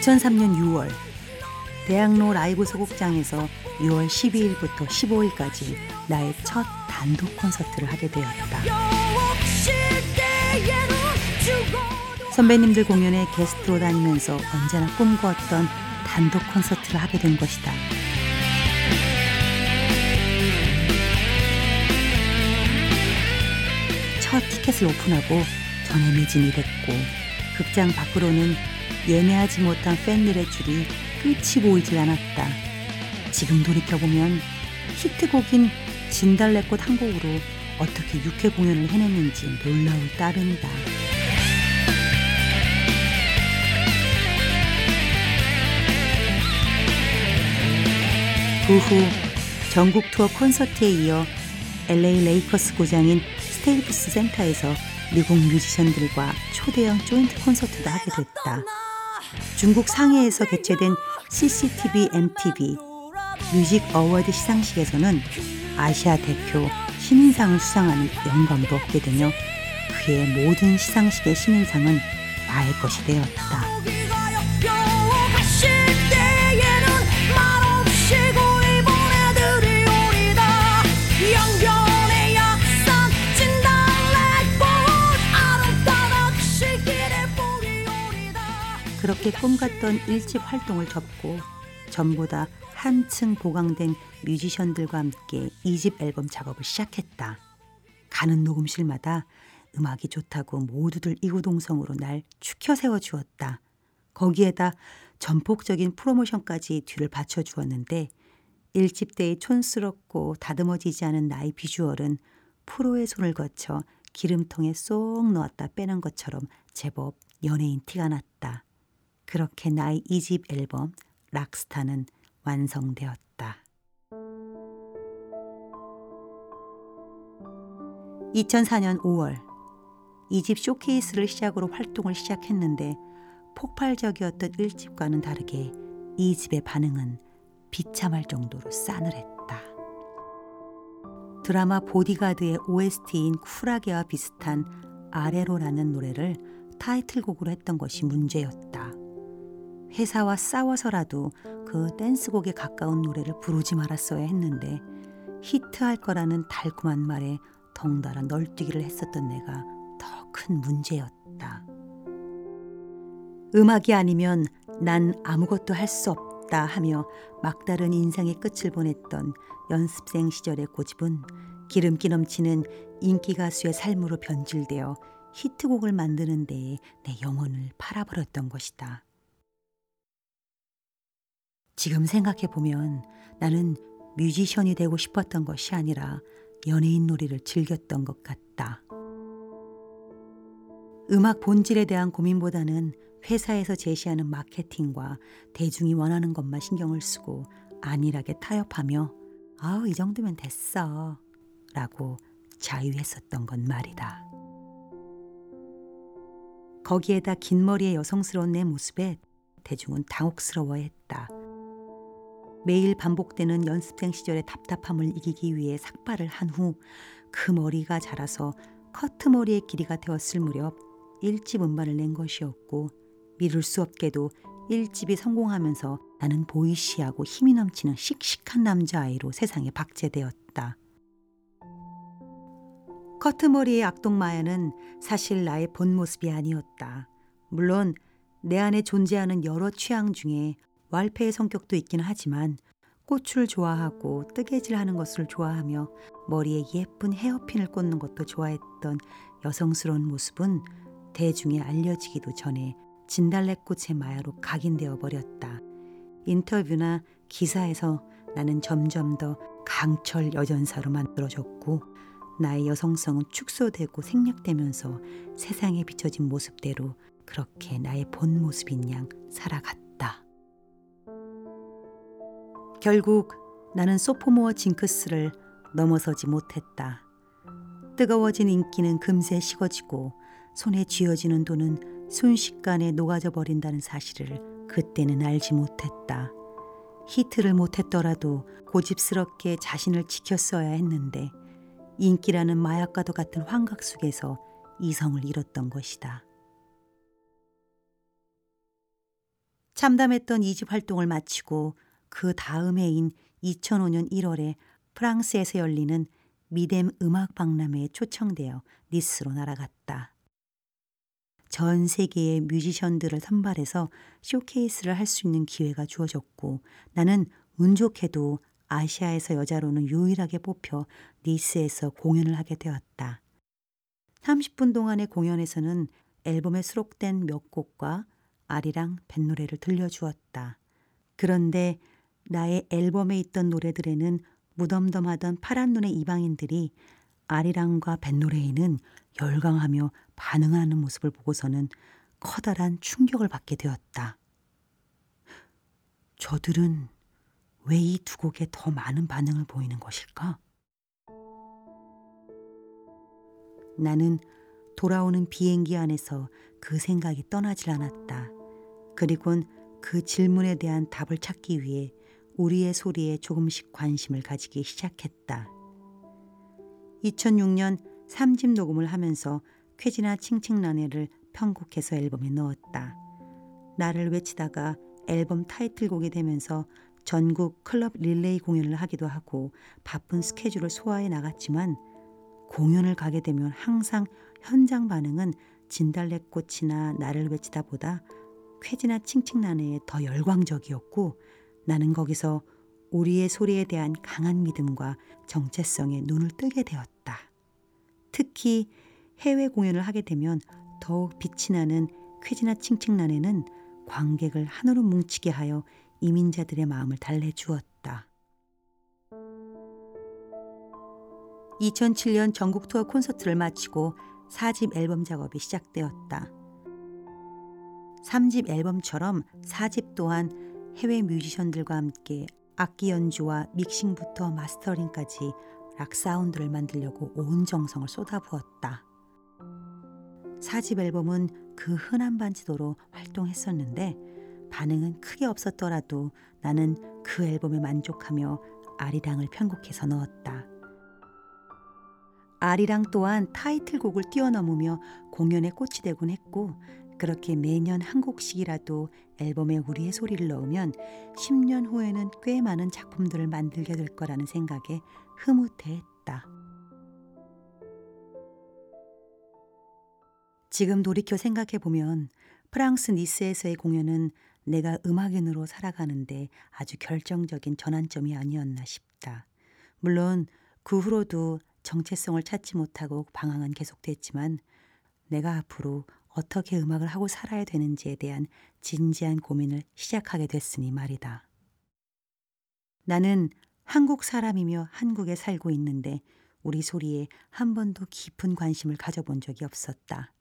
2003년 6월 대학로 라이브 소극장에서 6월 12일부터 15일까지 나의 첫 단독 콘서트를 하게 되었다. 선배님들 공연에 게스트로 다니면서 언제나 꿈꾸었던 단독 콘서트를 하게 된 것이다. 첫 티켓을 오픈하고 전에 매진이 됐고 극장 밖으로는 예매하지 못한 팬들의 줄이 끝이 보이질 않았다. 지금 돌이켜보면 히트곡인 진달래꽃 한 곡으로 어떻게 6회 공연을 해냈는지 놀라울 따름이다. 그 후 전국 투어 콘서트에 이어 LA 레이커스 고장인 스테이플스 센터에서 미국 뮤지션들과 초대형 조인트 콘서트도 하게 됐다. 중국 상해에서 개최된 CCTV MTV Music Award 시상식에서는 아시아 대표 신인상을 수상하는 영광도 얻게 되며 그해 모든 시상식의 신인상은 나의 것이 되었다. 그렇게 꿈같던 일집 활동을 접고 전보다 한층 보강된 뮤지션들과 함께 2집 앨범 작업을 시작했다. 가는 녹음실마다 음악이 좋다고 모두들 이구동성으로 날 추켜 세워 주었다. 거기에다 전폭적인 프로모션까지 뒤를 받쳐 주었는데 1집 때의 촌스럽고 다듬어지지 않은 나의 비주얼은 프로의 손을 거쳐 기름통에 쏙 넣었다 빼는 것처럼 제법 연예인 티가 났다. 그렇게 나의 2집 앨범 락스타는 완성되었다. 2004년 5월 2집 쇼케이스를 시작으로 활동을 시작했는데 폭발적이었던 1집과는 다르게 2집의 반응은 비참할 정도로 싸늘했다. 드라마 보디가드의 OST인 쿨하게와 비슷한 아래로라는 노래를 타이틀곡으로 했던 것이 문제였다. 회사와 싸워서라도 그 댄스곡에 가까운 노래를 부르지 말았어야 했는데 히트할 거라는 달콤한 말에 덩달아 널뛰기를 했었던 내가 더 큰 문제였다. 음악이 아니면 난 아무것도 할 수 없다 하며 막다른 인생의 끝을 보냈던 연습생 시절의 고집은 기름기 넘치는 인기 가수의 삶으로 변질되어 히트곡을 만드는 데에 내 영혼을 팔아버렸던 것이다. 지금 생각해 보면 나는 뮤지션이 되고 싶었던 것이 아니라 연예인 놀이를 즐겼던 것 같다. 음악 본질에 대한 고민보다는 회사에서 제시하는 마케팅과 대중이 원하는 것만 신경을 쓰고 안일하게 타협하며 아우 이 정도면 됐어 라고 자유했었던 건 말이다. 거기에다 긴 머리의 여성스러운 내 모습에 대중은 당혹스러워했다. 매일 반복되는 연습생 시절의 답답함을 이기기 위해 삭발을 한 후 그 머리가 자라서 커트머리의 길이가 되었을 무렵 1집 음반을 낸 것이었고 미룰 수 없게도 1집이 성공하면서 나는 보이시하고 힘이 넘치는 씩씩한 남자아이로 세상에 박제되었다. 커트머리의 악동 마야는 사실 나의 본 모습이 아니었다. 물론 내 안에 존재하는 여러 취향 중에 왈패의 성격도 있긴 하지만 꽃을 좋아하고 뜨개질하는 것을 좋아하며 머리에 예쁜 헤어핀을 꽂는 것도 좋아했던 여성스러운 모습은 대중에 알려지기도 전에 진달래꽃의 마야로 각인되어 버렸다. 인터뷰나 기사에서 나는 점점 더 강철 여전사로 만들어졌고 나의 여성성은 축소되고 생략되면서 세상에 비춰진 모습대로 그렇게 나의 본 모습인 양 살아갔다. 결국 나는 소포모어 징크스를 넘어서지 못했다. 뜨거워진 인기는 금세 식어지고 손에 쥐어지는 돈은 순식간에 녹아져 버린다는 사실을 그때는 알지 못했다. 히트를 못했더라도 고집스럽게 자신을 지켰어야 했는데 인기라는 마약과도 같은 환각 속에서 이성을 잃었던 것이다. 참담했던 이집 활동을 마치고 그 다음 해인 2005년 1월에 프랑스에서 열리는 미뎀 음악 박람회에 초청되어 니스로 날아갔다. 전 세계의 뮤지션들을 선발해서 쇼케이스를 할 수 있는 기회가 주어졌고 나는 운 좋게도 아시아에서 여자로는 유일하게 뽑혀 니스에서 공연을 하게 되었다. 30분 동안의 공연에서는 앨범에 수록된 몇 곡과 아리랑 뱃노래를 들려주었다. 그런데 나의 앨범에 있던 노래들에는 무덤덤하던 파란 눈의 이방인들이 아리랑과 뱃노래에는 열광하며 반응하는 모습을 보고서는 커다란 충격을 받게 되었다. 저들은 왜 이 두 곡에 더 많은 반응을 보이는 것일까? 나는 돌아오는 비행기 안에서 그 생각이 떠나질 않았다. 그리곤 그 질문에 대한 답을 찾기 위해 우리의 소리에 조금씩 관심을 가지기 시작했다. 2006년 3집 녹음을 하면서 쾌지나 칭칭나네를 편곡해서 앨범에 넣었다. 나를 외치다가 앨범 타이틀곡이 되면서 전국 클럽 릴레이 공연을 하기도 하고 바쁜 스케줄을 소화해 나갔지만 공연을 가게 되면 항상 현장 반응은 진달래꽃이나 나를 외치다 보다 쾌지나 칭칭나네에 더 열광적이었고 나는 거기서 우리의 소리에 대한 강한 믿음과 정체성에 눈을 뜨게 되었다. 특히 해외 공연을 하게 되면 더욱 빛이 나는 쾌지나 칭칭나네는 관객을 하나로 뭉치게 하여 이민자들의 마음을 달래주었다. 2007년 전국 투어 콘서트를 마치고 4집 앨범 작업이 시작되었다. 3집 앨범처럼 4집 또한 해외 뮤지션들과 함께 악기 연주와 믹싱부터 마스터링까지 락 사운드를 만들려고 온 정성을 쏟아부었다. 4집 앨범은 그 흔한 반지도로 활동했었는데 반응은 크게 없었더라도 나는 그 앨범에 만족하며 아리랑을 편곡해서 넣었다. 아리랑 또한 타이틀곡을 뛰어넘으며 공연에 꽃이 되곤 했고 그렇게 매년 한 곡씩이라도 앨범에 우리의 소리를 넣으면 10년 후에는 꽤 많은 작품들을 만들게 될 거라는 생각에 흐뭇해했다. 지금 돌이켜 생각해 보면 프랑스 니스에서의 공연은 내가 음악인으로 살아가는데 아주 결정적인 전환점이 아니었나 싶다. 물론 그 후로도 정체성을 찾지 못하고 방황은 계속됐지만 내가 앞으로 어떻게 음악을 하고 살아야 되는지에 대한 진지한 고민을 시작하게 됐으니 말이다. 나는 한국 사람이며 한국에 살고 있는데 우리 소리에 한 번도 깊은 관심을 가져본 적이 없었다.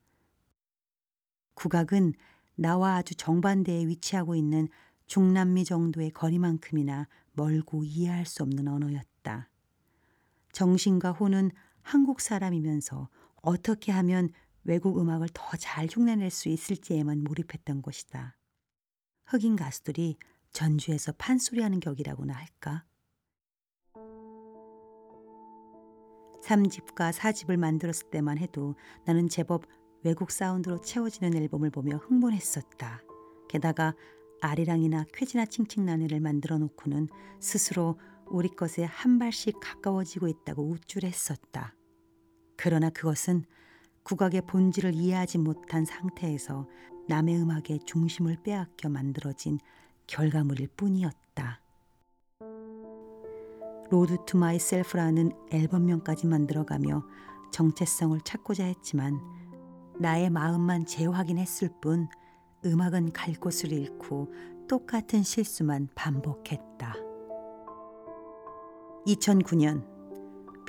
국악은 나와 아주 정반대에 위치하고 있는 중남미 정도의 거리만큼이나 멀고 이해할 수 없는 언어였다. 정신과 혼은 한국 사람이면서 어떻게 하면 외국 음악을 더 잘 흉내낼 수 있을지에만 몰입했던 것이다. 흑인 가수들이 전주에서 판소리하는 격이라고나 할까? 3집과 4집을 만들었을 때만 해도 나는 제법 외국 사운드로 채워지는 앨범을 보며 흥분했었다. 게다가 아리랑이나 쾌지나 칭칭나네를 만들어 놓고는 스스로 우리 것에 한 발씩 가까워지고 있다고 우쭐했었다. 그러나 그것은 국악의 본질을 이해하지 못한 상태에서 남의 음악의 중심을 빼앗겨 만들어진 결과물일 뿐이었다. Road to Myself라는 앨범명까지 만들어가며 정체성을 찾고자 했지만 나의 마음만 재확인했을 뿐 음악은 갈 곳을 잃고 똑같은 실수만 반복했다. 2009년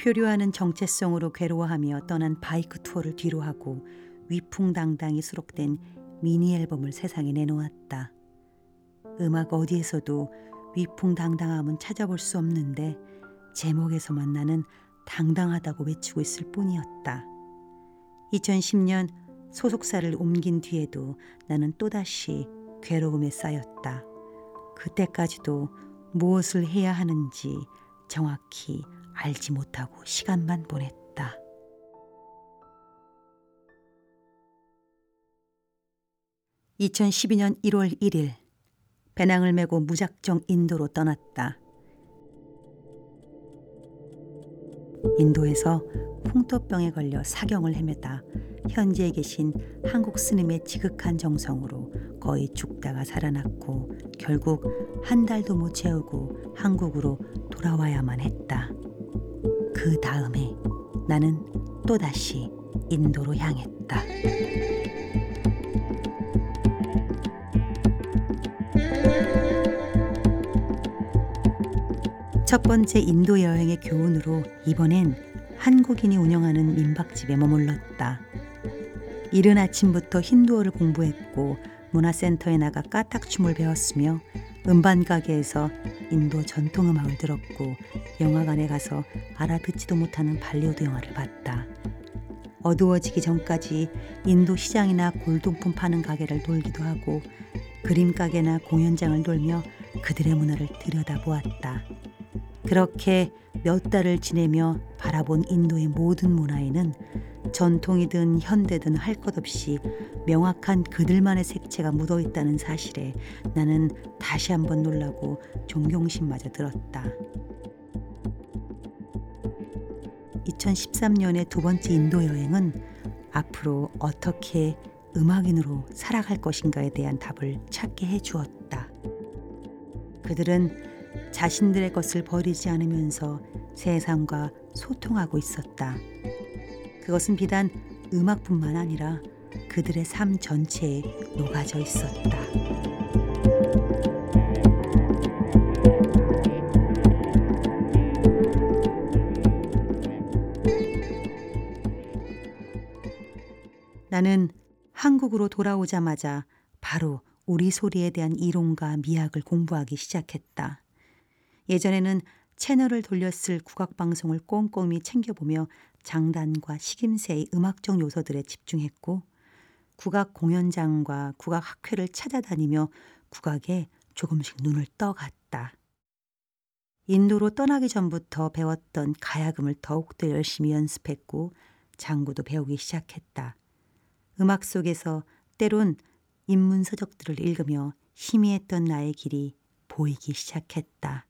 표류하는 정체성으로 괴로워하며 떠난 바이크 투어를 뒤로하고 위풍당당히 수록된 미니 앨범을 세상에 내놓았다. 음악 어디에서도 위풍당당함은 찾아볼 수 없는데 제목에서만 나는 당당하다고 외치고 있을 뿐이었다. 2010년 소속사를 옮긴 뒤에도 나는 또다시 괴로움에 쌓였다. 그때까지도 무엇을 해야 하는지 정확히 알지 못하고 시간만 보냈다. (2012년 1월 1일) 배낭을 메고 무작정 인도로 떠났다. 인도에서 풍토병에 걸려 사경을 헤매다 현지에 계신 한국 스님의 지극한 정성으로 거의 죽다가 살아났고 결국 한 달도 못 채우고 한국으로 돌아와야만 했다. 그 다음에 나는 또다시 인도로 향했다. 첫 번째 인도 여행의 교훈으로 이번엔 한국인이 운영하는 민박집에 머물렀다. 이른 아침부터 힌두어를 공부했고 문화센터에 나가 까딱춤을 배웠으며 음반 가게에서 인도 전통 음악을 들었고 영화관에 가서 알아듣지도 못하는 발리우드 영화를 봤다. 어두워지기 전까지 인도 시장이나 골동품 파는 가게를 돌기도 하고 그림 가게나 공연장을 돌며 그들의 문화를 들여다보았다. 그렇게 몇 달을 지내며 바라본 인도의 모든 문화에는 전통이든 현대든 할 것 없이 명확한 그들만의 색채가 묻어 있다는 사실에 나는 다시 한번 놀라고 존경심마저 들었다. 2013년의 두 번째 인도 여행은 앞으로 어떻게 음악인으로 살아갈 것인가에 대한 답을 찾게 해 주었다. 그들은 자신들의 것을 버리지 않으면서 세상과 소통하고 있었다. 그것은 비단 음악뿐만 아니라 그들의 삶 전체에 녹아져 있었다. 나는 한국으로 돌아오자마자 바로 우리 소리에 대한 이론과 미학을 공부하기 시작했다. 예전에는 채널을 돌렸을 국악방송을 꼼꼼히 챙겨보며 장단과 식임새의 음악적 요소들에 집중했고 국악 공연장과 국악 학회를 찾아다니며 국악에 조금씩 눈을 떠갔다. 인도로 떠나기 전부터 배웠던 가야금을 더욱더 열심히 연습했고 장구도 배우기 시작했다. 음악 속에서 때론 인문서적들을 읽으며 희미했던 나의 길이 보이기 시작했다.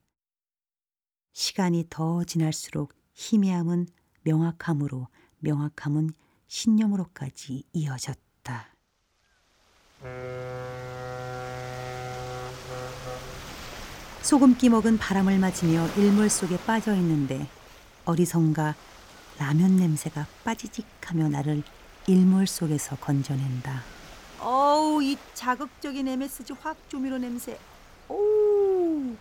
시간이 더 지날수록 희미함은 명확함으로 명확함은 신념으로까지 이어졌다. 소금기 먹은 바람을 맞으며 일몰 속에 빠져 있는데 어리선가 라면 냄새가 빠지직하며 나를 일몰 속에서 건져낸다. 어우 이 자극적인 MSG 확조미료 냄새. 오.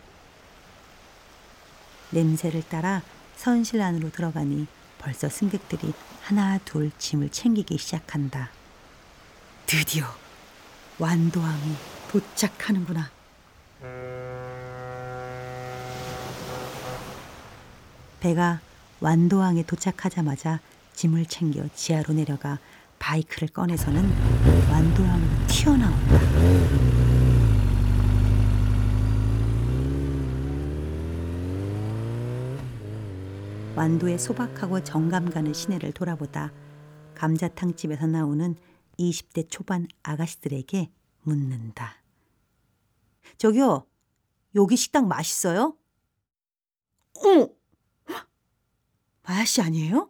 냄새를 따라 선실 안으로 들어가니 벌써 승객들이 하나 둘 짐을 챙기기 시작한다. 드디어 완도항이 도착하는구나. 배가 완도항에 도착하자마자 짐을 챙겨 지하로 내려가 바이크를 꺼내서는 완도항으로 튀어나온다. 완도의 소박하고 정감 가는 시내를 돌아보다 감자탕집에서 나오는 20대 초반 아가씨들에게 묻는다. 저기요, 여기 식당 맛있어요? 어, 마야씨 아니에요?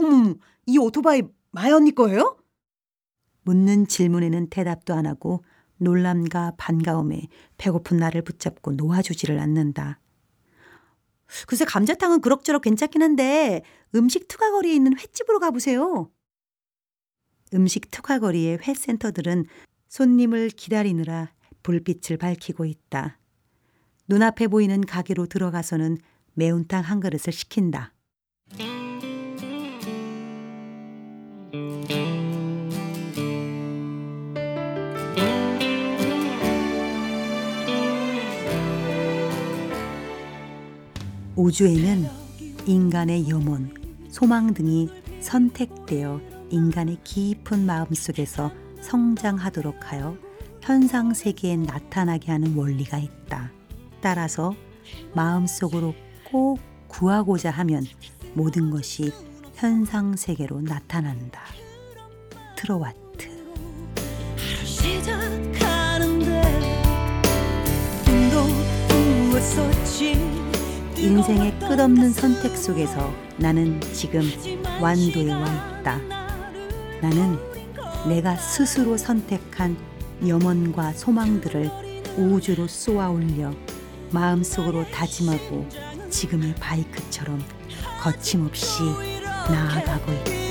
음, 이 오토바이 마야 언니 거예요? 묻는 질문에는 대답도 안 하고 놀람과 반가움에 배고픈 나를 붙잡고 놓아주지를 않는다. 글쎄 감자탕은 그럭저럭 괜찮긴 한데 음식 투과거리에 있는 횟집으로 가보세요. 음식 투과거리의 회센터들은 손님을 기다리느라 불빛을 밝히고 있다. 눈앞에 보이는 가게로 들어가서는 매운탕 한 그릇을 시킨다. 우주에는 인간의 염원, 소망 등이 선택되어 인간의 깊은 마음 속에서 성장하도록 하여 현상 세계에 나타나게 하는 원리가 있다. 따라서 마음 속으로 꼭 구하고자 하면 모든 것이 현상 세계로 나타난다. 트로와트 인생의 끝없는 선택 속에서 나는 지금 완도에 와 있다. 나는 내가 스스로 선택한 염원과 소망들을 우주로 쏘아 올려 마음속으로 다짐하고 지금의 바이크처럼 거침없이 나아가고 있다.